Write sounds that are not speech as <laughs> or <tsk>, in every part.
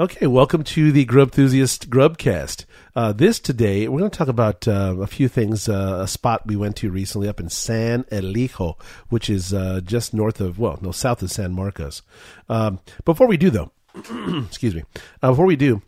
Okay, welcome to the Grub Enthusiast Grubcast. Uh, this today, we're going to talk about uh, a few things. Uh, a spot we went to recently up in San Elijo, which is uh, just north of, well, no, south of San Marcos. Um, before we do, though, <clears throat> excuse me, uh, before we do,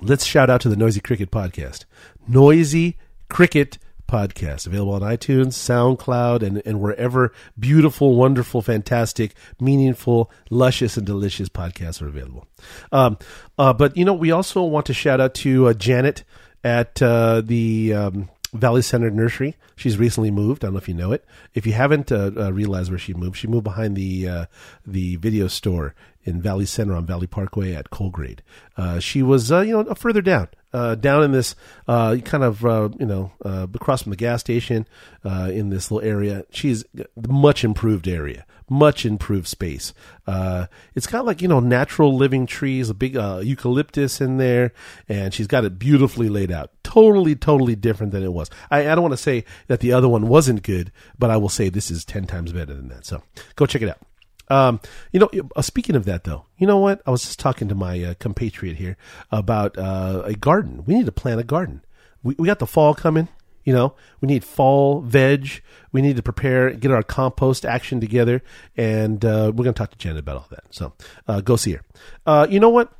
let's shout out to the Noisy Cricket podcast. Noisy Cricket podcast available on iTunes, SoundCloud, and, and wherever beautiful, wonderful, fantastic, meaningful, luscious, and delicious podcasts are available. Um, uh, but you know, we also want to shout out to uh, Janet at uh, the um, Valley Center Nursery. She's recently moved. I don't know if you know it. If you haven't uh, uh, realized where she moved, she moved behind the uh, the video store in Valley Center on Valley Parkway at Cole Grade. Uh, she was, uh, you know, further down, uh, down in this kind of, you know, across from the gas station in this little area. She's much improved area, much improved space. It's got like you know natural living trees, a big eucalyptus in there, and she's got it beautifully laid out. Totally, totally different than it was. I, I don't want to say that the other one wasn't good, but I will say this is ten times better than that. So go check it out. Um, you know, uh, speaking of that, though, you know what? I was just talking to my uh, compatriot here about uh, a garden. We need to plant a garden. We, we got the fall coming. You know, we need fall veg. We need to prepare, get our compost action together, and uh, we're going to talk to Janet about all that. So uh, go see her. Uh, you know what?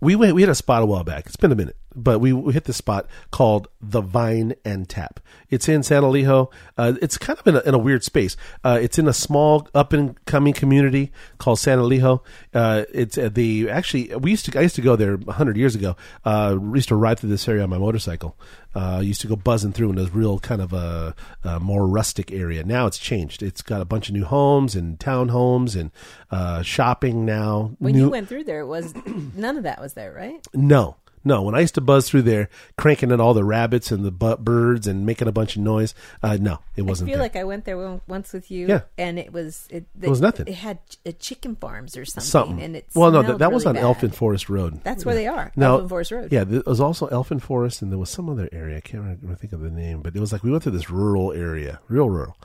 we went we had a spot a while back. It's been a minute, but we, we hit this spot called the Vine and Tap. It's in San Elijo. Uh, it's kind of in a, in a weird space. Uh, it's in a small up and coming community called San Elijo. Uh, it's uh, the actually we used to I used to go there hundred years ago. Uh, used to ride through this area on my motorcycle. Uh, used to go buzzing through in a real kind of a, a more rustic area. Now it's changed. It's got a bunch of new homes and townhomes and uh, shopping now. When new, you went through there, it was <clears throat> none of that was there, right? no, no. When I used to buzz through there, cranking in all the rabbits and the birds and making a bunch of noise, uh, no, it wasn't I feel there. like I went there once with you, Yeah. and it was it, It was nothing. It had uh, chicken farms or something, Something. and it well, no, that, that was on bad. Elfin Forest Road. That's where they are, Now, Elfin Forest Road. Yeah, there was also Elfin Forest, and there was some other area. I can't remember think of the name, but it was like we went through this rural area, real rural,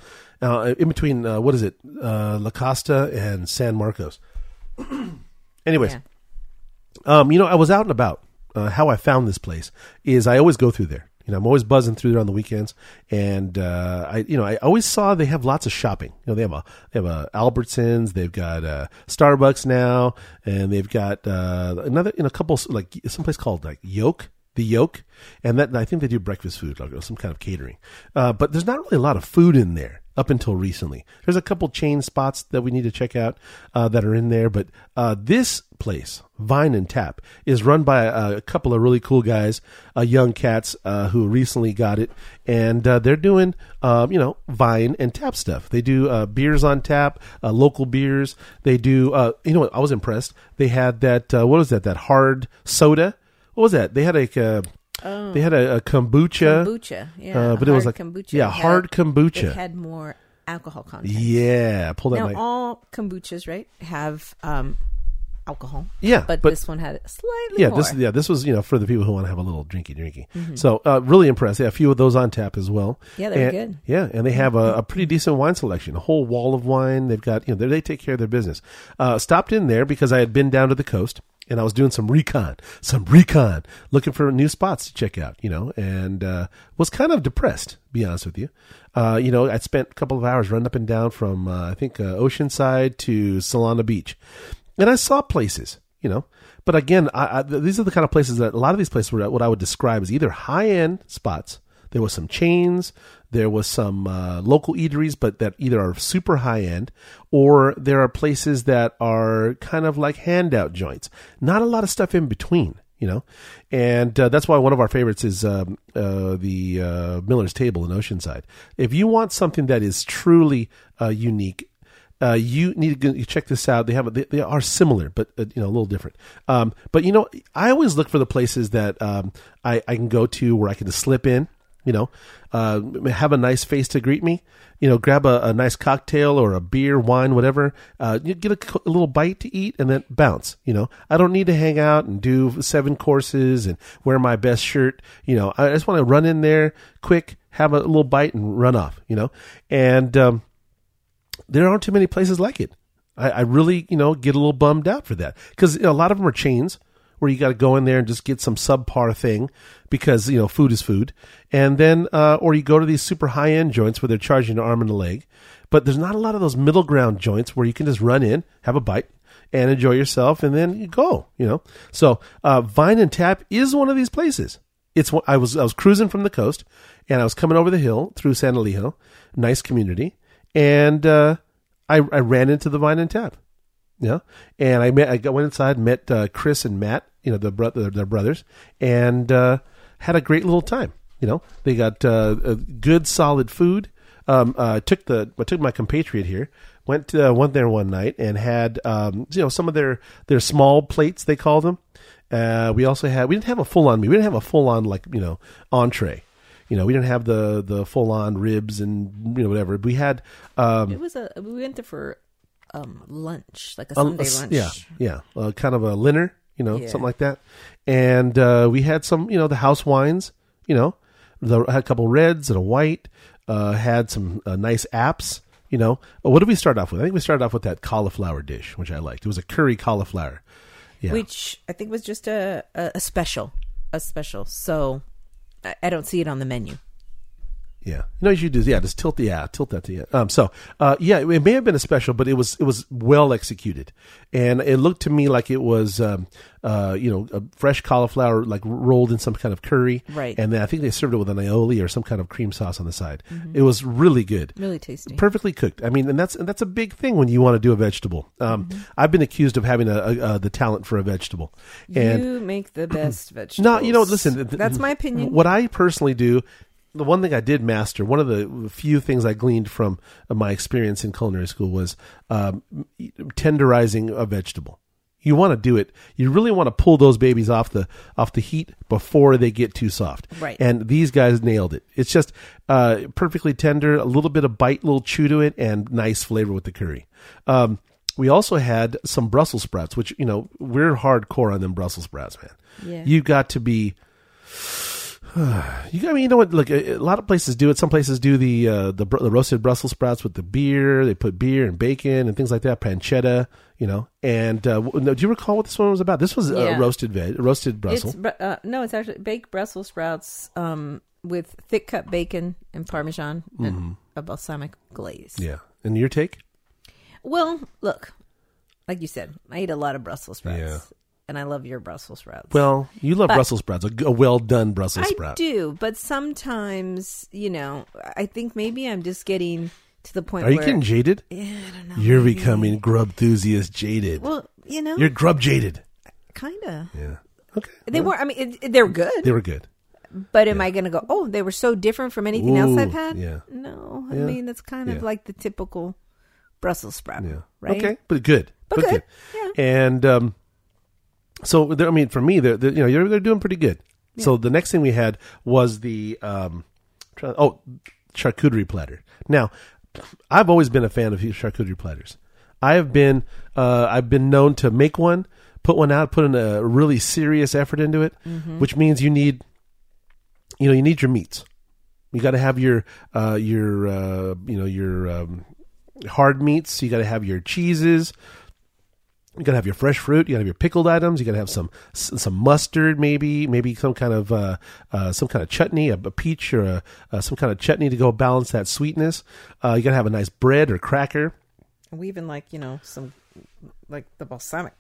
uh, in between. Uh, what is it, uh, La Costa and San Marcos. <clears throat> Anyways, Yeah. um, you know, I was out and about. Uh, how I found this place is I always go through there. You know, I'm always buzzing through there on the weekends, and uh, I, you know, I always saw they have lots of shopping. You know, they have a they have a Albertsons, they've got a Starbucks now, and they've got uh, another in a couple like someplace called like Yoke, the Yoke, and that I think they do breakfast food, like some kind of catering. Uh, but there's not really a lot of food in there up until recently. There's a couple chain spots that we need to check out uh, that are in there, but uh, this place, Vine and Tap, is run by a, a couple of really cool guys, uh, young cats uh, who recently got it, and uh, they're doing, um, you know, Vine and Tap stuff. They do uh, beers on tap, local beers. They do, you know, what? I was impressed. They had that. What was that? That hard soda. What was that? They had like a. They had a, a kombucha. kombucha, yeah, uh, but it was hard like kombucha. yeah, It had- hard kombucha. It had more alcohol content. Yeah, pull that. Now mic. all kombuchas, right, have um, alcohol. Yeah, but, but- this one had slightly yeah, more. this yeah this was you know for the people who want to have a little drinky drinky. Mm-hmm. So uh, really impressed. Yeah, a few of those on tap as well. Yeah, they're And- good. Mm-hmm. Yeah, and they have a, a pretty decent wine selection, a whole wall of wine. They've got you know they, they take care of their business. Uh, stopped in there because I had been down to the coast and I was doing some recon, some recon, looking for new spots to check out. You know, and uh, was kind of depressed. Be honest with you. Uh, you know, I spent a couple of hours running up and down from uh, I think uh, Oceanside to Solana Beach, and I saw places. You know, but again, I, I, these are the kind of places that a lot of these places were what I would describe as either high end spots. There was some chains, there was some uh, local eateries, but that either are super high end, or there are places that are kind of like handout joints. Not a lot of stuff in between, you know, and uh, that's why one of our favorites is um, uh, the uh, Miller's Table in Oceanside. If you want something that is truly uh, unique uh, you need to check this out. They have a, they, they are similar, but uh, you know a little different. Um, but you know, I always look for the places that um, I, I can go to where I can just slip in. You know, uh, have a nice face to greet me. You know, grab a, a nice cocktail or a beer, wine, whatever. Uh, you get a, a little bite to eat and then bounce. You know, I don't need to hang out and do seven courses and wear my best shirt. You know, I just want to run in there quick, have a little bite and run off. You know, and um, there aren't too many places like it. I, I really, you know, get a little bummed out for that because you know, a lot of them are chains where you got to go in there and just get some subpar thing because you know food is food, and then uh, or you go to these super high end joints where they're charging an arm and a leg, but there's not a lot of those middle ground joints where you can just run in, have a bite, and enjoy yourself, and then you go. You know, so uh, Vine and Tap is one of these places. It's one- I was I was cruising from the coast, and I was coming over the hill through San Elijo, nice community, and uh, I I ran into the Vine and Tap. Yeah, and I met. I went inside, met uh, Chris and Matt. You know, the brother, their brothers, and uh, had a great little time. You know, they got uh, good, solid food. Um, uh, took the I took my compatriot here. Went to, uh, went there one night and had um, you know some of their their small plates they call them. Uh, we also had we didn't have a full on meat. We didn't have a full on like you know entree. You know, we didn't have the the full on ribs and you know whatever. We had um, It was a we went there for um lunch, like a Sunday lunch. Yeah, yeah, uh, kind of a dinner, you know, Yeah. something like that. And uh, we had some, you know, the house wines. You know, the, had a couple reds and a white. Uh, had some uh, nice apps. You know, Uh, what did we start off with? I think we started off with that cauliflower dish, which I liked. It was a curry cauliflower. Yeah, Which I think was just a, a, a special. A special. So I, I don't see it on the menu. Yeah, no, you should do. Yeah, just tilt the yeah, tilt that to yeah. Um, so uh, yeah, it may have been a special, but it was it was well executed, and it looked to me like it was um, uh, you know a fresh cauliflower like rolled in some kind of curry, Right. And then I think they served it with an aioli or some kind of cream sauce on the side. It was really good, Really tasty. perfectly cooked. I mean, and that's and that's a big thing when you want to do a vegetable. Um, I've been accused of having a, a, a the talent for a vegetable, and you make the best <clears throat> vegetables. no, you know, listen. th- That's my opinion. What I personally do, the one thing I did master, one of the few things I gleaned from my experience in culinary school was um, tenderizing a vegetable. You want to do it. You really want to pull those babies off the off the heat before they get too soft. Right. And these guys nailed it. It's just uh, perfectly tender, a little bit of bite, little chew to it, and nice flavor with the curry. Um, we also had some Brussels sprouts, which you know we're hardcore on them Brussels sprouts, man. Yeah. You got to be. <sighs> You got, I mean, you know what? Look, a, a lot of places do it. Some places do the uh, the, the roasted Brussels sprouts with the beer. They put beer and bacon and things like that, pancetta. You know, and uh, do you recall what this one was about? This was uh, Yeah. roasted veg, roasted Brussels. It's uh, no, it's actually baked Brussels sprouts um, with thick cut bacon and Parmesan and a balsamic glaze. Mm-hmm. yeah, and your take? Well, look, like you said, I eat a lot of Brussels sprouts, Yeah. And I love your Brussels sprouts. Well, you love But- Brussels sprouts, A well done Brussels sprout. I do, but sometimes, you know, I think maybe I'm just getting to the point Are you where getting jaded? yeah, I don't know. You're maybe. becoming grub enthusiast jaded. well, you know, You're grub jaded. kind of. Yeah. Okay. They were. I mean, it, it- they were good. They were good. But am I going to go? Oh, they were so different from anything else I've had. yeah. No, I Yeah. mean that's kind of Yeah. like the typical Brussels sprout. Yeah. Right. Okay, but good. But good. Yeah. And um, so I mean, for me, they're, they're you know they're, they're doing pretty good. So the next thing we had was the um, oh charcuterie platter. Now, I've always been a fan of charcuterie platters. I have been uh, I've been known to make one, put one out, put in a really serious effort into it, Mm-hmm. which means you need you know you need your meats. You got to have your uh, your uh, you know your um, hard meats. You got to have your cheeses. You got to have your fresh fruit. You got to have your pickled items. You got to have some some mustard, maybe maybe some kind of uh, uh, some kind of chutney, a, a peach or a, uh, some kind of chutney to go balance that sweetness. Uh, you got to have a nice bread or cracker. And we even like you know some like the balsamic,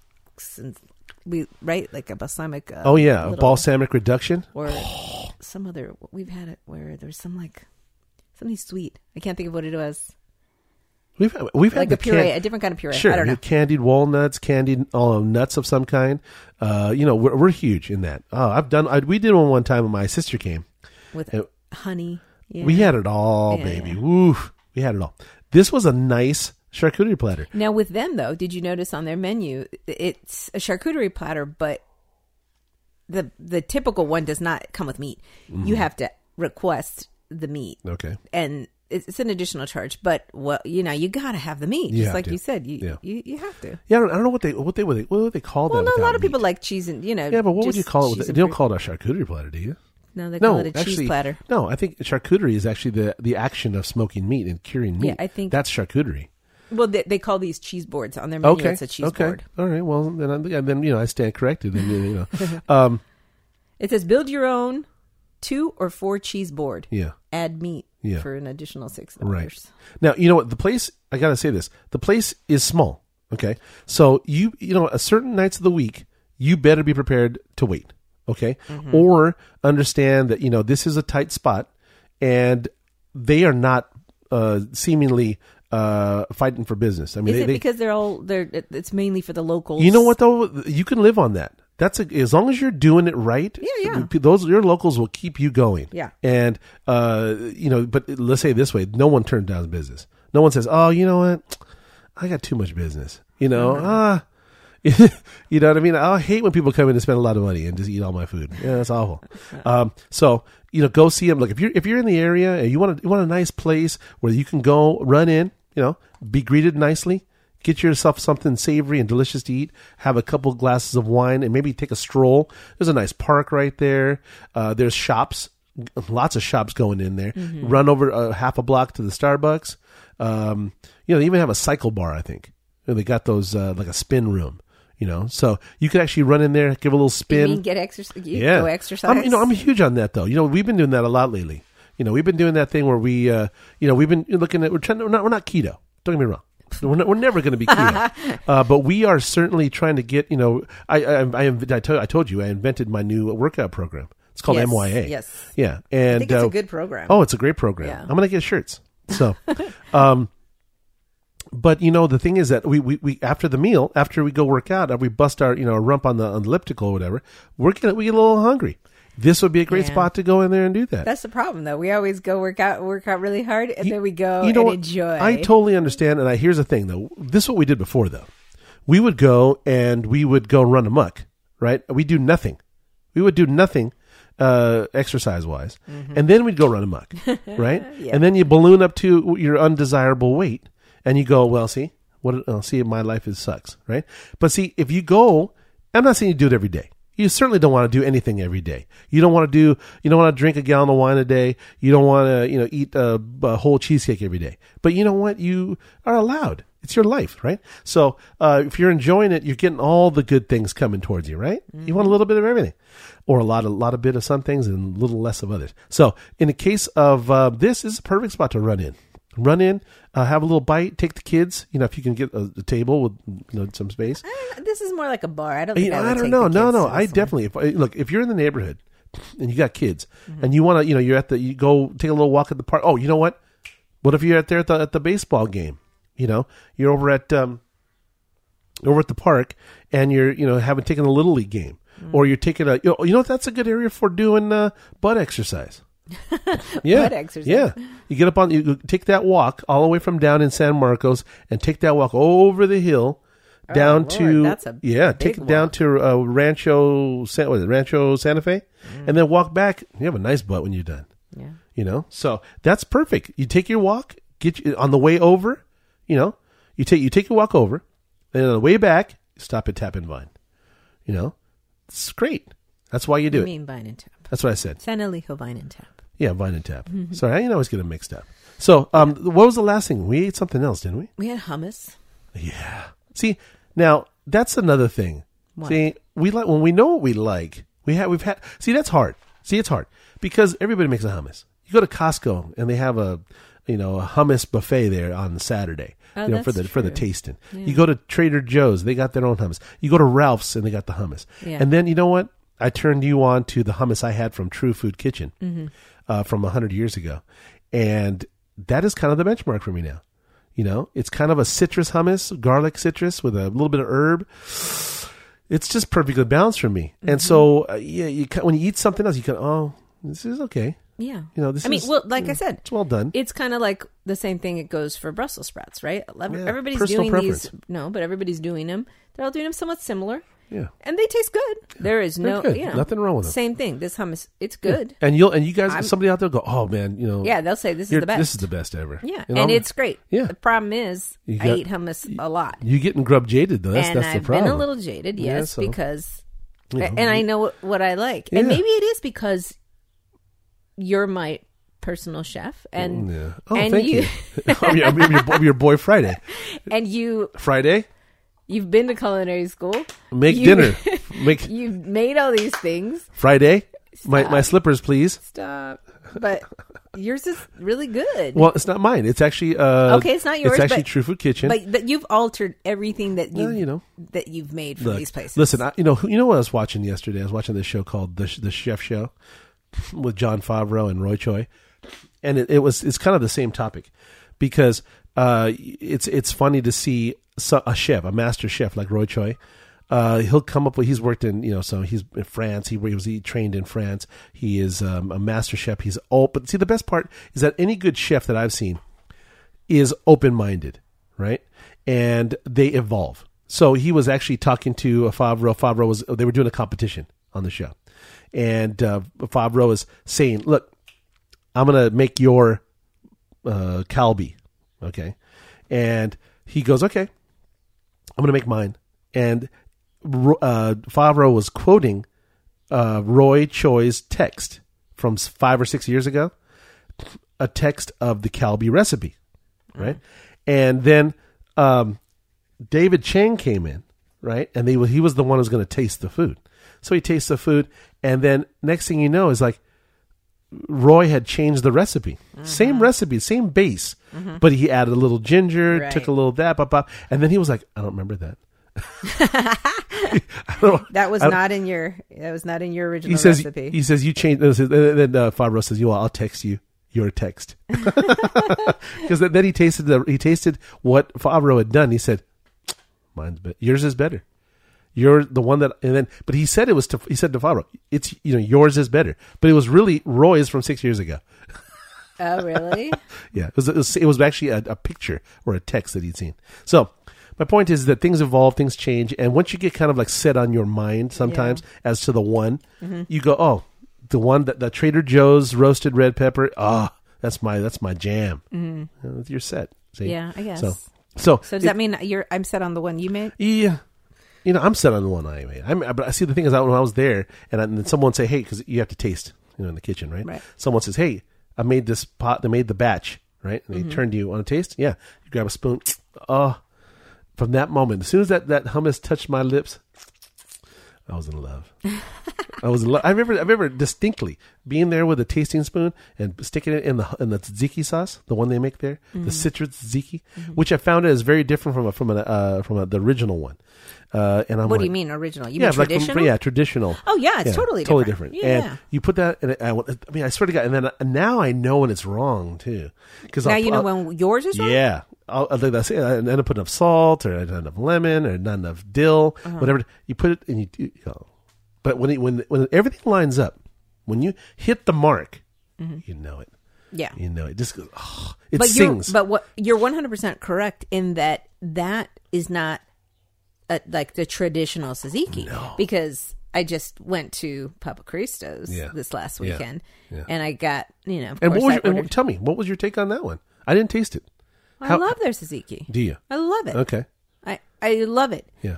and we right like a balsamic. Uh, Oh yeah, a balsamic reduction. or some other. We've had it where there's some like something sweet. I can't think of what it was. We've had, we've had Like the a puree, can- a different kind of puree. Sure, I don't know. candied walnuts, candied uh, nuts of some kind. Uh, you know, we're, we're huge in that. Oh, I've done. I, we did one one time when my sister came. With honey. Yeah. We had it all, Yeah. baby. Woof. We had it all. This was a nice charcuterie platter. Now with them though, did you notice on their menu it's a charcuterie platter, but the the typical one does not come with meat. Mm-hmm. You have to request the meat, Okay. and it's, it's an additional charge. But well, you know, you got to have the meat, You just like to. you said. You, Yeah. you you have to. Yeah, I don't, I don't know what they what they what they, what would they call Well, that. Well, no, a lot of people like cheese and you know. Yeah, but what would you call it? With, you don't call it a charcuterie platter, do you? No, they call it a actually, cheese platter. No, I think charcuterie is actually the the action of smoking meat and curing meat. Yeah, I think- that's charcuterie. Well, they, they call these cheese boards on their menu. Okay. It's a cheese okay. board. All right. Well, then, I, then you know I stand corrected. Then you know. <laughs> um, It says build your own two or four cheese board. yeah. Add meat Yeah. for an additional six Right. Now you know what the place. I gotta say this: the place is small. Okay, so you you know a certain nights of the week you better be prepared to wait. Okay, Mm-hmm. or understand that you know this is a tight spot, and they are not uh, seemingly uh, fighting for business. I mean, Is they, it they- because they're all they're? It's mainly for the locals. you know what though? You can live on that. That's a, as long as you're doing it right. Yeah, yeah. Those your locals will keep you going. Yeah. and uh, you know, but let's say this way: no one turns down business. No one says, "Oh, you know what? I got too much business." You know, Mm-hmm. ah. <laughs> you know what I mean? I hate when people come in and spend a lot of money and just eat all my food. Yeah, that's awful. <laughs> Um, so you know, go see them. Look, if you're if you're in the area and you want a, you want a nice place where you can go run in, you know, be greeted nicely, get yourself something savory and delicious to eat, have a couple glasses of wine, and maybe take a stroll. There's a nice park right there. Uh, there's shops, lots of shops going in there. Run over uh, half a block to the Starbucks. Um, you know, they even have a cycle bar. I think they got those uh, like a spin room. You know, so you could actually run in there, give a little You spin. get exercise? You Yeah, go exercise. I'm, you know, I'm huge on that though. You know, we've been doing that a lot lately. You know, we've been doing that thing where we, uh, you know, we've been looking at. We're trying. To, we're not. We're not keto. Don't get me wrong. We're, not, we're never going to be keto, <laughs> uh, but we are certainly trying to get. You know, I I I, I, told, I told you I invented my new workout program. It's called Yes, MYA. yes. Yeah, and I think it's uh, a good program. Oh, it's a great program. Yeah. I'm going to get shirts. So, <laughs> um, but you know the thing is that we, we, we after the meal, after we go work out, we bust our you know our rump on the, on the elliptical or whatever, we're gonna we get a little hungry. This would be a great Yeah. spot to go in there and do that. That's the problem, though. We always go work out, work out really hard, and then we go you know and what? enjoy. I totally understand, and I here's the thing though. This is what we did before though. We would go and we would go run amok, right? We do nothing. We would do nothing uh, exercise wise, and then we'd go run amok, <laughs> right? Mm-hmm. Yeah. And then you balloon up to your undesirable weight, and you go, well, see what? Oh, see, my life is sucks, right? But see, if you go, I'm not saying you do it every day. You certainly don't want to do anything every day. You don't want to do. You don't want to drink a gallon of wine a day. You don't want to, you know, eat a, a whole cheesecake every day. But you know what? You are allowed. It's your life, right? So uh, if you're enjoying it, you're getting all the good things coming towards you, right? You want a little bit of everything, or a lot, a lot of bit of some things and a little less of others. So in the case of uh, this is a perfect spot to run in. Run in, uh, have a little bite, take the kids. You know, if you can get a, a table with you know some space. I- this is more like a bar. I don't You know, I, I don't know. No, no. I definitely. If look, if you're in the neighborhood and you got kids Mm-hmm. and you want to, you know, you're at the, you go take a little walk at the park. Oh, you know what? What if you're at there at the at the baseball game? You know, you're over at um, over at the park and you're you know haven't taken a little league game Mm-hmm. or you're taking a you know, you know that's a good area for doing uh, butt exercise. <laughs> yeah, exercise. Yeah, you get up on you take that walk all the way from down in San Marcos and take that walk over the hill down Oh, Lord, to that's a yeah, take it down to uh, Rancho San, what is it, Rancho Santa Fe, and then walk back. You have a nice butt when you're done. Yeah. You know, so that's perfect. You take your walk, get you on the way over. You know, you take you take your walk over, and on the way back, stop at Tap and Vine. You know, it's great. That's why you do I it. mean, Vine and Tap. That's what I said. San Elijo Vine and Tap. Yeah, Vine and Tap. Mm-hmm. Sorry, I didn't always get them mixed up. So, um, what was the last thing we ate? Something else, didn't we? We had hummus. Yeah. See, now that's another thing. What? See, we like when we know what we like. We have we've had. See, that's hard. See, it's hard because everybody makes a hummus. You go to Costco and they have a, you know, a hummus buffet there on Saturday. Oh, you know, for the that's for the true. tasting. You go to Trader Joe's, they got their own hummus. You go to Ralph's and they got the hummus. Yeah. And then you know what? I turned you on to the hummus I had from True Food Kitchen Mm-hmm. Uh, from hundred years ago, and that is kind of the benchmark for me now. You know, it's kind of a citrus hummus, garlic citrus with a little bit of herb. It's just perfectly balanced for me. And so, uh, yeah, you ca- when you eat something else, you can oh, this is okay. Yeah. You know, this I mean, is well, like I said, it's well done. it's kind of like the same thing. It goes for Brussels sprouts, right? Every- Yeah, Everybody's personal doing these. No, but everybody's doing them. They're all doing them somewhat similar, yeah. and they taste good. There is They're no, good. Nothing wrong with them. Same thing. This hummus, it's good. And you'll and you guys, I'm- somebody out there go, oh man, you know, Yeah, they'll say this is the best. This is the best ever. yeah, You know, and it's great. Yeah. The problem is, You I eat hummus a lot, you getting grub jaded though. That's and that's the I've problem. been a little jaded, Yeah, yes, so- because, and I know what, what I like, and maybe it is because you're my personal chef, and mm, Yeah. Oh, and thank you. you, <laughs> oh, I'm, your, I'm your, I'm your boy Friday. <laughs> and you Friday, you've been to culinary school. make You- dinner. <laughs> Make You've made all these things. Friday. My my slippers, please. Stop. But yours is really good. Well, it's not mine. It's actually uh, Okay, it's not yours, It's actually but- True Food Kitchen. but but you've altered everything that you Well, you know. that you've made for Look, these places. Listen, I, you know, you know what I was watching yesterday? I was watching this show called the the Chef Show <laughs> with Jon Favreau and Roy Choi, and it, it was it's kind of the same topic because uh, it's it's funny to see a chef, a master chef like Roy Choi. Uh, he'll come up with. He's worked in, you know, so he's in France. He, was he trained in France. He is um, a master chef. He's all. But see, the best part is that any good chef that I've seen is open minded, right? And they evolve. So he was actually talking to a Favreau. Favreau was they were doing a competition on the show, and uh, Favreau is saying, "Look, I'm gonna make your uh, okay?" And he goes, "Okay, I'm gonna make mine." And uh, Favreau was quoting uh, Roy Choi's text from five or six years ago, a text of the Kalbi recipe, right? And then um, David Chang came in, right? And they, he was the one who's going to taste the food. So he tastes the food, and then next thing you know is like Roy had changed the recipe, same recipe, same base, Mm-hmm. but he added a little ginger, Right. took a little that, blah, blah, and then he was like, "I don't remember that." <laughs> <laughs> That was not in your that was not in your original he says recipe. he says you changed uh, and uh, then uh, Favreau says you I'll text you your text. <laughs> Because then he tasted the he tasted what Favreau had done. He said mine's better yours is better. You're the one that and then but he said it was to he said to Favreau it's you know yours is better. But it was really Roy's from six years ago oh, really? <laughs> yeah, it was, it was, it was actually a, a picture or a text that he'd seen. So my point is that things evolve, things change, and once you get kind of like set on your mind sometimes as to the one, Mm-hmm. you go, oh, the one that the Trader Joe's roasted red pepper, ah, that's my that's my jam. Mm-hmm. You're set. See? Yeah, I guess. So, So, so, does it- that mean you're? I'm set on the one you made. yeah. You know, I'm set on the one I made. I'm, but I see the thing is, that when I was there, and, I, and then someone say, "Hey," because you have to taste, you know, in the kitchen, right? Right. Someone says, "Hey, I made this pot. They made the batch, right?" And they Mm-hmm. turn to you on a taste. Yeah, you grab a spoon. <tsk> Oh, from that moment, as soon as that that hummus touched my lips, I was in love. I was in love. I remember. I remember distinctly being there with a tasting spoon and sticking it in the in the tzatziki sauce, the one they make there, Mm-hmm. the citrus tzatziki, which I found is very different from a, from a, uh, from a, the original one. Uh, and I'm What like, do you mean original? You yeah, mean like from- traditional? yeah, traditional. Oh yeah, it's totally totally different. different. Yeah. And you put that, and I, I mean, I swear to God, and then and now I know when it's wrong too, because now you know when yours is wrong. yeah, I'll, I'll, I didn't put enough salt, or not enough lemon, or not enough dill, Uh-huh. whatever. You put it, and you, you go. But when it, when when everything lines up, when you hit the mark, you know it. Yeah. You know it. Just goes. Oh, it but sings. you're but what you're 100% correct in that that is not a, like the traditional tzatziki because I just went to Papa Cristo's Yeah. this last weekend Yeah. and I got you know of and what was your, and tell me what was your take on that one? I didn't taste it. I how- love their tzatziki. Do you? I love it. Okay. I I love it. Yeah.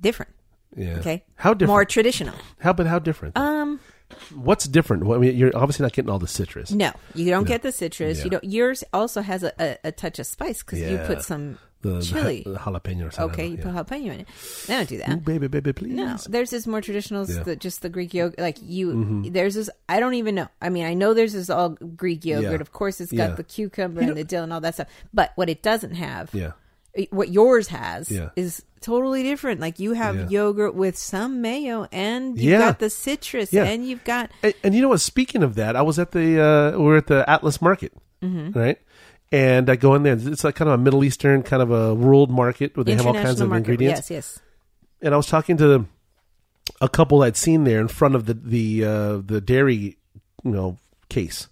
Different. Yeah. Okay. How different? More traditional. How but how different? Um. What's different? Well, I mean, you're obviously not getting all the citrus. No, you don't get the citrus. Yeah. You don't. Yours also has a, a, a touch of spice because you put some The, chili. the jalapeno or something. okay, you yeah. put jalapeno in it. They don't do that. Ooh, baby, baby, please. No, there's this more traditional, Yeah. Mm-hmm. the, just the Greek yogurt. Like you, there's this. I don't even know. I mean, I know there's this all Greek yogurt. Yeah. Of course, it's got the cucumber You and know- the dill and all that stuff. But what it doesn't have, Yeah. what yours has, Yeah. is totally different. Like you have yogurt with some mayo, and you've got the citrus, and you've got And, and you know what? Speaking of that, I was at the uh, we are at the Atlas Market, Mm-hmm. right? And I go in there. It's like kind of a Middle Eastern kind of a world market where they have all kinds of market. ingredients. Yes, yes. And I was talking to a couple I'd seen there in front of the the uh, the dairy, you know, case,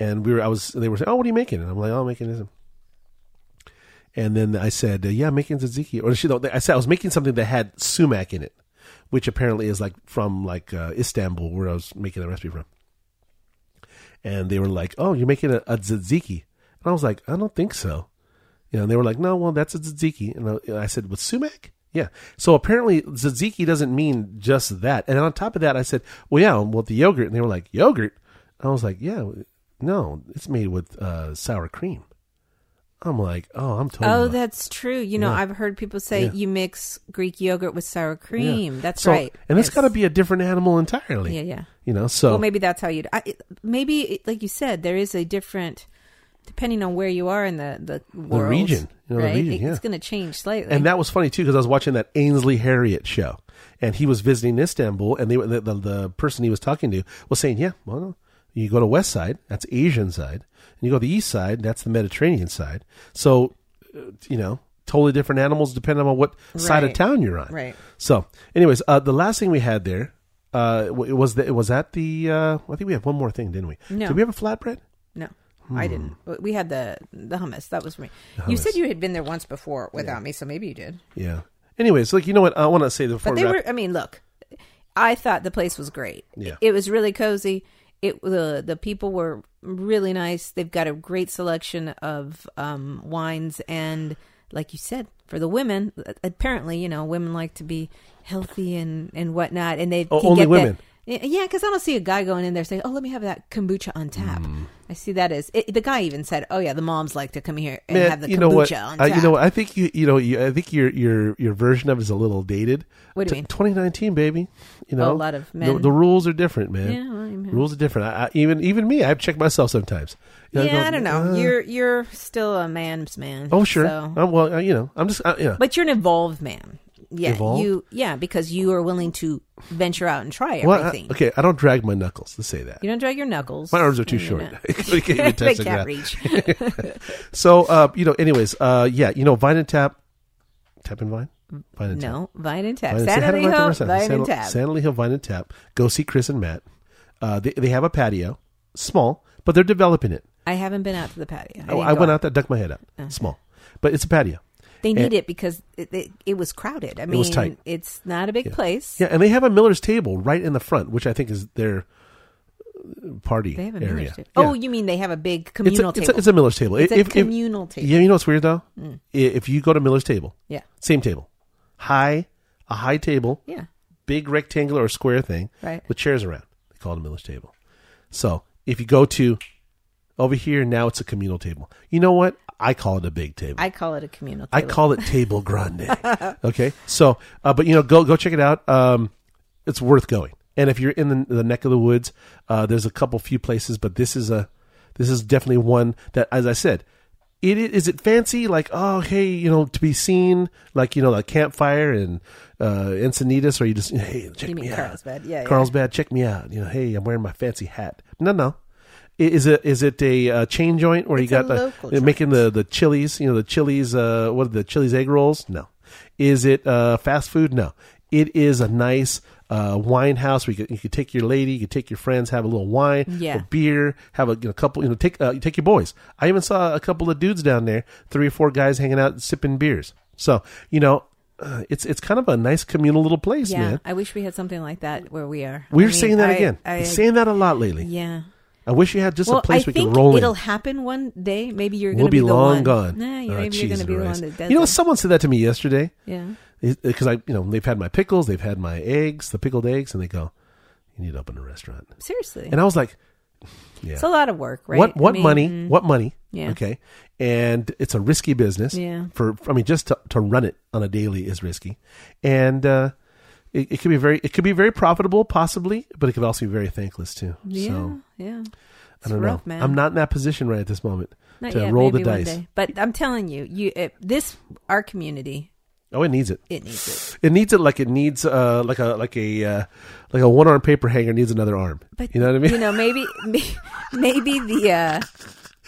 and we were I was they were saying, "Oh, what are you making?" And I'm like, "Oh, I'm making this." And then I said, uh, "Yeah, I'm making tzatziki." Or she, I said I was making something that had sumac in it, which apparently is like from like uh, Istanbul, where I was making the recipe from. And they were like, "Oh, you're making a, a tzatziki," and I was like, "I don't think so." You know, and they were like, "No, well, that's a tzatziki." And I, I said, "With sumac?" Yeah. So apparently, tzatziki doesn't mean just that. And on top of that, I said, "Well, yeah, well, the yogurt." And they were like, "Yogurt?" I was like, "Yeah, no, it's made with uh, sour cream. I'm like, oh, I'm totally. Oh, that's true. You know, Yeah. I've heard people say Yeah. you mix Greek yogurt with sour cream. That's So- right. And it's Yes. got to be a different animal entirely. Yeah, yeah. You know, so Well, maybe that's how you. Maybe, like you said, there is a different, depending on where you are in the the world, region, you know, the right? region, It- yeah. It's going to change slightly. and that was funny too because I was watching that Ainsley Harriott show, and he was visiting Istanbul, and they the, the the person he was talking to was saying, yeah, well, you go to West Side, that's Asian side, and you go to the East Side, that's the Mediterranean side. So, uh, you know, totally different animals depending on what side of town you're on. Right. So, anyways, uh, the last thing we had there. Uh, was that was at the. Uh, I think we had one more thing, didn't we? No. Did we have a flatbread? no, I didn't. We had the the hummus. That was for me. You said you had been there once before without me, so maybe you did. Yeah. Anyways, like you know what I want to say before But they we wrap- were. I mean, look, I thought the place was great. Yeah. it was really cozy. It the the people were really nice. They've got a great selection of um, wines and, like you said, for the women, apparently, you know, women like to be healthy and and whatnot, and they Oh, can only get that- women. Yeah, because I don't see a guy going in there saying, "Oh, let me have that kombucha on tap." Mm. I see that as it, the guy even said, "Oh yeah, the moms like to come here and Man, have the you kombucha know what? on Uh, tap." you know what? I think you you know you, I think your your your version of it is a little dated. What do you T- mean? 2019, baby. You know, a lot of the, men. the rules are different, man. Yeah, well. Rules are different. I, I, even even me, I've checked myself sometimes. You know, yeah, I don't know. uh, you're you're still a man's man. oh sure. so- well, uh, you know, I'm just uh, yeah. But you're an evolved man. Yeah, Evolved? you. Yeah, because you are willing to venture out and try Well, I- everything. okay, I don't drag my knuckles. Let's say that. You don't drag your knuckles. My arms are too and short. they <laughs> can't even <laughs> they can't reach. <laughs> So, uh, you know, anyways, uh, yeah, you know, Vine and Tap, Tap and Vine, Vine and Tap. no, Vine and Tap. Vine- San say hi to Martha Elijo, Marcel. Vine San, and Tap. San Elijo Vine and Tap. Go see Chris and Matt. Uh, they, they have a patio, small, but they're developing it. I haven't been out to the patio. I, didn't I went out there, ducked my head out. Uh-huh. Small, but it's a patio. They need and- it because it, it, it was crowded. I mean, was tight. it's not a big place. Yeah, and they have a Miller's table right in the front, which I think is their party They have a area. Miller's table. Yeah. Oh, you mean they have a big it's a, communal it's, a, table? it's a Miller's table. It's a If- if- communal table. Yeah, you know what's weird though? Mm. If you go to Miller's table, yeah, same table, high, a high table, yeah. big rectangular or square thing Right. with chairs around. They call it a Miller's table. So if you go to over here, now it's a communal table. You know what? I call it a big table. I call it a communal I call it table grande. <laughs> okay, so uh, but you know, go go check it out. Um, it's worth going. And if you're in the, the neck of the woods, uh, there's a couple few places, but this is a this is definitely one that, as I said, it is it fancy like oh hey you know to be seen like you know like campfire and uh, Encinitas or you just hey check You mean me out Carlsbad? Yeah, yeah. Carlsbad check me out you know hey I'm wearing my fancy hat no no is it is it a uh, chain joint where It's you got the making the the chilies you know the chilies uh what are the chilies egg rolls no is it uh fast food no it is a nice uh, wine house where you could, you could take your lady, you could take your friends, have a little wine, Yeah. or beer, have a you know, couple, you know, take uh, you take your boys. I even saw a couple of dudes down there, three or four guys hanging out sipping beers. So you know, uh, it's it's kind of a nice communal little place, Yeah, man. I wish we had something like that where we are. We're I mean, saying that I- again. I, saying that a lot lately. yeah. I wish you had just well, a place I we think could roll it'll in. happen one day. Maybe you're going We'll to be the long one. gone. Nah, Oh, you're, maybe you're going to be the one that does You know, it. someone said that to me yesterday Yeah. because I, you know, they've had my pickles, they've had my eggs, the pickled eggs, and they go, "You need to open a restaurant." Seriously. And I was like, "Yeah, it's a lot of work, right? what what I mean, money? mm, What money? Yeah. Okay, and it's a risky business. Yeah. For I mean, just to, to run it on a daily is risky, and uh, it, it could be very it could be very profitable, possibly, but it could also be very thankless too. Yeah, So yeah. I don't rough, know. man. I'm not in that position right at this moment Not to yet, roll the dice. But I'm telling you, you it, this our community, Oh, it needs it. it needs it. It needs it like it needs uh like a like a uh, like a one arm paper hanger needs another arm. But you know what I mean? You know, maybe <laughs> maybe the uh,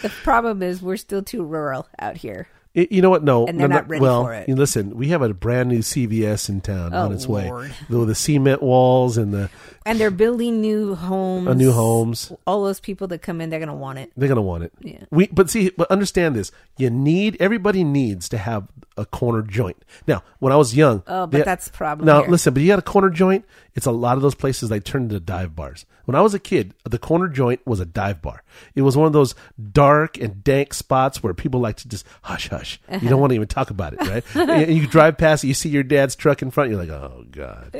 the problem is we're still too rural out here. It- you know what? No, And they're no, no. not ready well, for it. you listen, we have a brand new CVS in town Oh, on its way. Lord. The, the cement walls and the And they're building new homes. uh, new homes. All those people that come in, they're gonna want it. They're gonna want it. Yeah. We, but see, but understand this. You need everybody needs to have a corner joint. Now, when I was young, Oh, but they- that's the problem. Now, here. listen, but you got a corner joint. It's a lot of those places they turned into dive bars. When I was a kid, the corner joint was a dive bar. It was one of those dark and dank spots where people like to just hush, hush. You don't want to even talk about it, <laughs> right? and you drive past it, you see your dad's truck in front, you're like, oh god,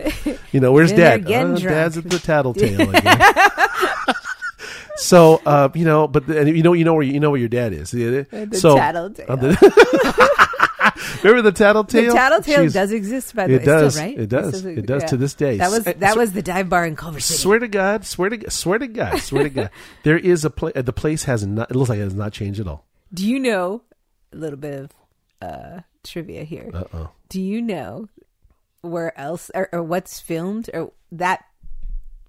you know, where's dad? Oh, dad's at the tattletale <laughs> again. so uh, you know, but and you know, you know where you know where your dad is. The The tattletale. <laughs> remember the tattletale? The tattletale Jeez. does exist, by the It way, does. still, right? It does. This is- It does to this day. That was that s- was the dive bar in Culver City. Swear to God, swear to swear to God, swear to God, <laughs> there is a place. The place has not. It looks like it has not changed at all. Do you know a little bit of uh, trivia here? Uh oh. Do you know where else or, or what's filmed or that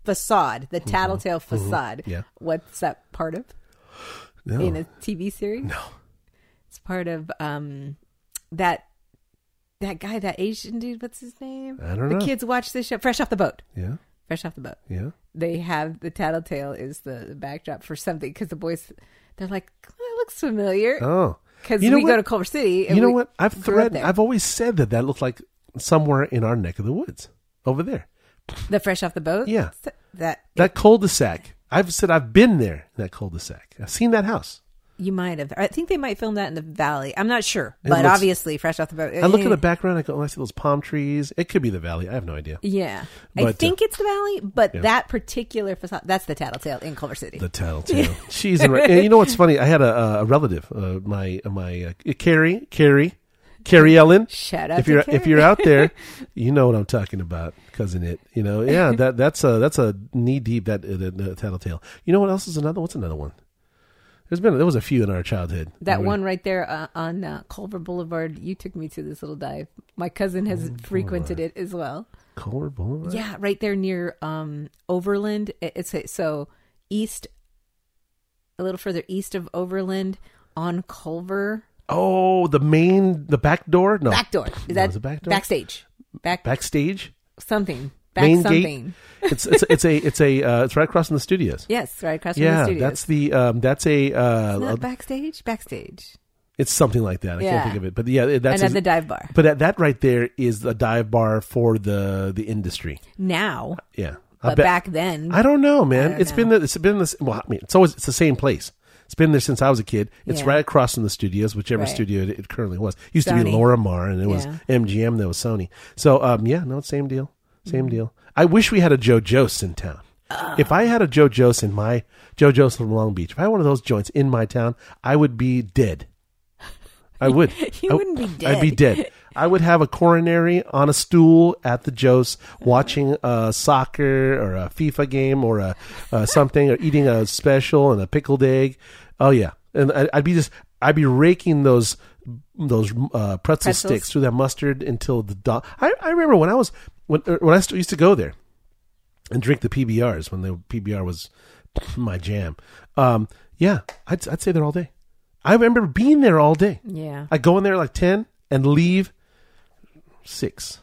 facade, the tattletale facade? Mm-hmm. Yeah. What's that part of No. in a TV series? No. It's part of um that that guy, that Asian dude. What's his name? I don't the know. kids watch this show, Fresh Off the Boat. Yeah. Fresh Off the Boat. Yeah. They have the tattletale is the, the backdrop for something because the boys they're like that looks familiar Oh. because You know we what? go to Culver City. and You know what? I've thread. I've always said that that looked like somewhere in our neck of the woods over there. the Fresh Off the Boat. Yeah. that That cul-de-sac. I've said I've been there. in That cul-de-sac. I've seen that house. You might have. I think they might film that in the valley. I'm not sure, It but looks- obviously, fresh off the boat. I look at the background. I go, oh, I see those palm trees. It could be the valley. I have no idea. Yeah, I But, uh, think it's the valley, but that particular facade—that's the Tattletale in Culver City. The tattletale. <laughs> She's in, and you know what's funny? I had a, a relative, uh, my my uh, Carrie, Carrie, Carrie Ellen. Shout out if to you're Carrie. if you're out there, <laughs> you know what I'm talking about, cousin. It, you know, yeah, that that's a that's a knee deep that uh, the, the tattletale. You know what else is another? What's another one? There's been there was a few in our childhood. that We- one right there uh, on uh, Culver Boulevard. You took me to this little dive. My cousin has frequented it as well. Culver Boulevard. Yeah, right there near um, Overland. It- It's a, so east, a little further east of Overland on Culver. Oh, the main, the back door. No, Back door. Is No, that back door? backstage? Back backstage. something. Back Main gate? It's it's it's a it's a uh, it's right across from the studios. Yes, right across from the Yeah, studios. that's the um, that's a uh, Isn't that uh, backstage. Backstage. it's something like that. I Yeah. can't think of it, but yeah, that's and at the dive bar. but that, that right there is the dive bar for the the industry. Now, Yeah, I but bet- back then, I don't know, man. don't It's know. been the, it's been this. Well, I mean, it's always it's the same place. It's been there since I was a kid. It's Yeah. right across from the studios, whichever Right. studio it, it currently was. Used to be Sony. Lorimar, and it was Yeah. MGM. That was Sony. So, um, yeah, no, same deal, same Mm-hmm. deal. I wish we had a Joe Jost in town. If I had a Joe Jost in my Joe Jost from Long Beach, if I had one of those joints in my town, I would be dead. I would. <laughs> You I- wouldn't be dead. I'd be dead. I would have a coronary on a stool at the Joe's, watching a soccer or a FIFA game or a uh, something, or eating a special and a pickled egg. Oh yeah, and I- I'd be just I'd be raking those those uh, pretzel Pretzels? sticks through that mustard until the dog. I, I remember when I was when er, when I still used to go there and drink the PBRs when the PBR was <sniffs> my jam. Um, yeah, I'd I'd stay there all day. I remember being there all day. yeah, I go in there like ten and leave six,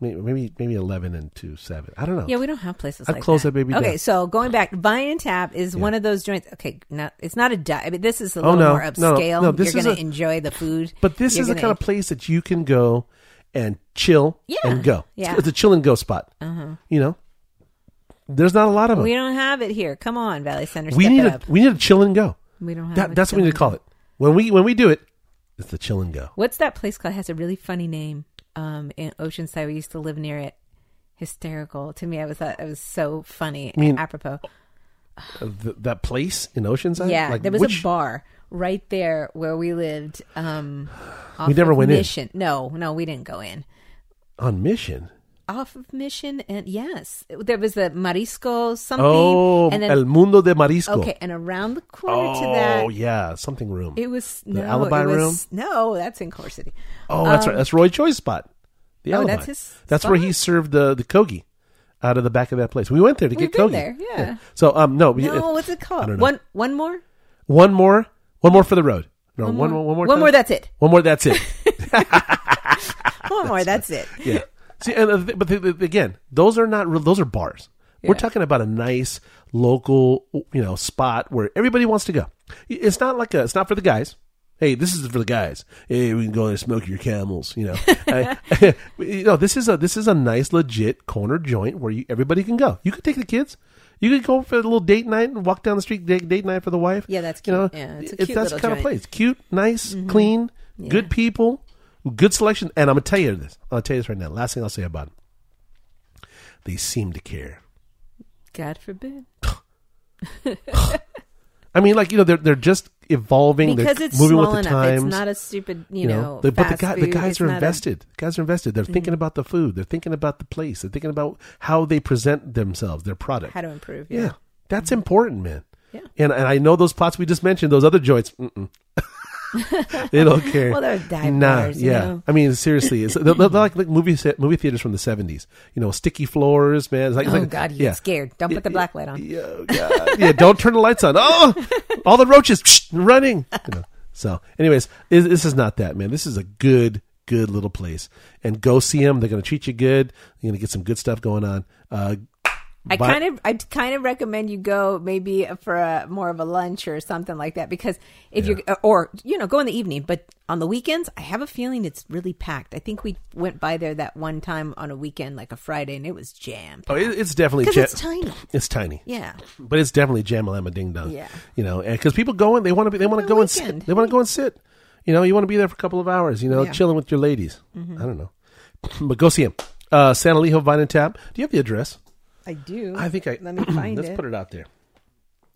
maybe maybe, maybe eleven and two seven. I don't know. yeah, we don't have places I'd like close that. that baby Okay, down. so going back, Vine and Tap is one of those joints. Okay, not it's not a dive. I mean, this is a Oh, little no. more No, no, upscale. no, this You're going to enjoy the food, but this You're is the kind of place that you can go and chill Yeah, and go. yeah. It's, it's a chill and go spot. Uh-huh. You know, there's not a lot of them. We don't have it here. Come on, Valley Center. We need a up. we need a chill and go. We don't have. That, that's what we need to call it. When we when we do it, it's the chill and go. What's that place called? It has a really funny name. Um, in Oceanside, we used to live near it. Hysterical to me. I was thought it was so funny. I mean- apropos. Uh, th- that place in Oceanside. Yeah, Like, there was which- a bar right there where we lived. Um, off We never went in. No, no, we didn't go in. on mission. Off of Mission, and yes, there was a Marisco something. Oh, and then El Mundo de Marisco. okay, and around the corner Oh to that, Oh, yeah, something room. it was The no, Alibi it was, Room? No, that's in Culver City. oh, that's right. That's Roy Choi's spot. The Um, Oh, alibi. that's his That's where he served the the kogi out of the back of that place. We went there to We've get kogi. there, yeah. So um no, No, what's it called? I don't know. One, one more. one more, one more for the road. No, one, more, one more, One time? more. That's it. one more. That's it. <laughs> <laughs> One more. That's it. yeah. See, and, uh, but the, the, again, those are not real. Those are bars. We're talking about a nice local, you know, spot where everybody wants to go. It's not like a. It's not for the guys. Hey, this is for the guys. Hey, we can go and smoke your camels. You know, <laughs> I- you know, this is a this is a nice, legit corner joint where you, everybody can go. You could take the kids. You could go for a little date night and walk down the street date, date night for the wife. Yeah, that's You know, cute. Yeah, it's a it's that's little kind of joint. Mm-hmm. place. Cute, nice, clean, good people, good selection. And I'm gonna tell you this. I'll tell you this right now. Last thing I'll say about them. They seem to care. God forbid. <sighs> <sighs> I mean, like you know, they're they're just evolving. because they're it's moving small with the enough. times. It's not a stupid, you, you know. know, the, but the, guy, the guys are not a- Mm-hmm. invested. The guys are invested. They're thinking about the food. They're thinking about the place. They're thinking about how they present themselves, their product. how to improve. yeah. Yeah. that's important, man. Yeah. And and I know those plots we just mentioned, those other joints. <laughs> <laughs> They don't care. Well, they're dive Nah, bars, you yeah. know. I mean, seriously, it's, they're, they're like, like movie set, movie theaters from the seventies. You know, sticky floors, man. It's like, it's Oh like- God, you yeah. get scared. Don't put the black light on. Yeah, oh, God. yeah, don't turn the lights on. Oh, all the roaches running. You know. So, anyways, this this is not that, man. This is a good, good little place. And go see them. They're going to treat you good. You're going to get some good stuff going on. Uh, I buy- kind of, I kind of recommend you go maybe for a more of a lunch or something like that because if you're, or you know, go in the evening. But on the weekends, I have a feeling it's really packed. I think we went by there that one time on a weekend, like a Friday, and it was jammed Oh, it, it's definitely because it's tiny. It's tiny. Yeah, But it's definitely Jamalama Ding Dong. Yeah. You know, because people go in, they want to be, they want to go and sit. They want to go and sit. You know, you want to be there for a couple of hours. You know, Yeah. Mm-hmm. chilling with your ladies. I don't know, but go see him. Uh, San Elijo Vine and Tap. Do you have the address? I do. I think I. Let me <clears throat> find let's it. put it out there.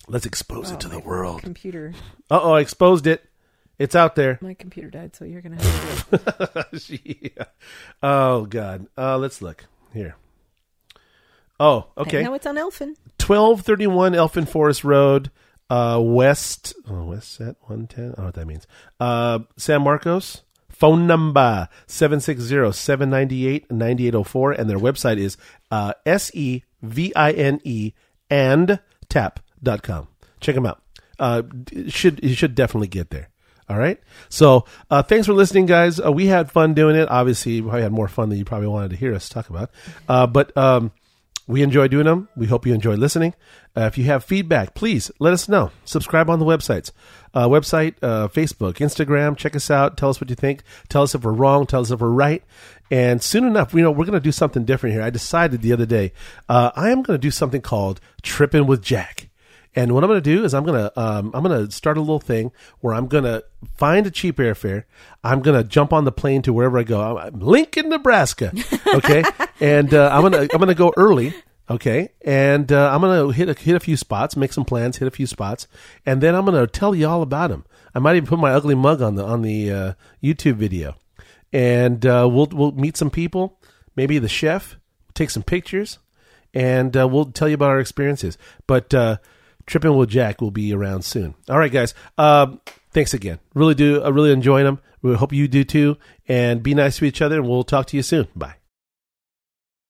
Let's expose it to the world. computer. Uh oh, I exposed it. It's out there. My computer died, so you're gonna have to. Do it. <laughs> yeah. Oh God. Uh, let's look here. Oh, okay. Now it's on Elfin. Twelve thirty one Elfin Forest Road, uh, west. Oh, west set one ten. I don't know what that means. Uh, San Marcos. Phone number 760-798-9804 and their website is uh, S-E-V-I-N-E and tap.com. Check them out. Uh, should you should definitely get there. All right. So uh, thanks for listening, guys. Uh, we had fun doing it. Obviously, we probably had more fun than you probably wanted to hear us talk about. Uh, but um, we enjoy doing them. We hope you enjoy listening. Uh, if you have feedback, please let us know. Subscribe on the websites, uh, website, uh, Facebook, Instagram. Check us out. Tell us what you think. Tell us if we're wrong. Tell us if we're right. And soon enough, you know, we're going to do something different here. I decided the other day, uh, I am going to do something called Tripping with Jack. And what I'm going to do is I'm going to um, I'm going to start a little thing where I'm going to find a cheap airfare. I'm going to jump on the plane to wherever I go. I'm, Lincoln, Nebraska. Okay, <laughs> and uh, I'm gonna I'm gonna go early. Okay, and uh, I'm gonna hit a, hit a few spots, make some plans, hit a few spots, and then I'm gonna tell you all about them. I might even put my ugly mug on the on the uh, YouTube video, and uh, we'll we'll meet some people, maybe the chef, take some pictures, and uh, we'll tell you about our experiences. But uh, Tripping with Jack will be around soon. All right, guys. Um, thanks again. Really do. I really enjoy them. We hope you do too. And be nice to each other. And we'll talk to you soon. Bye.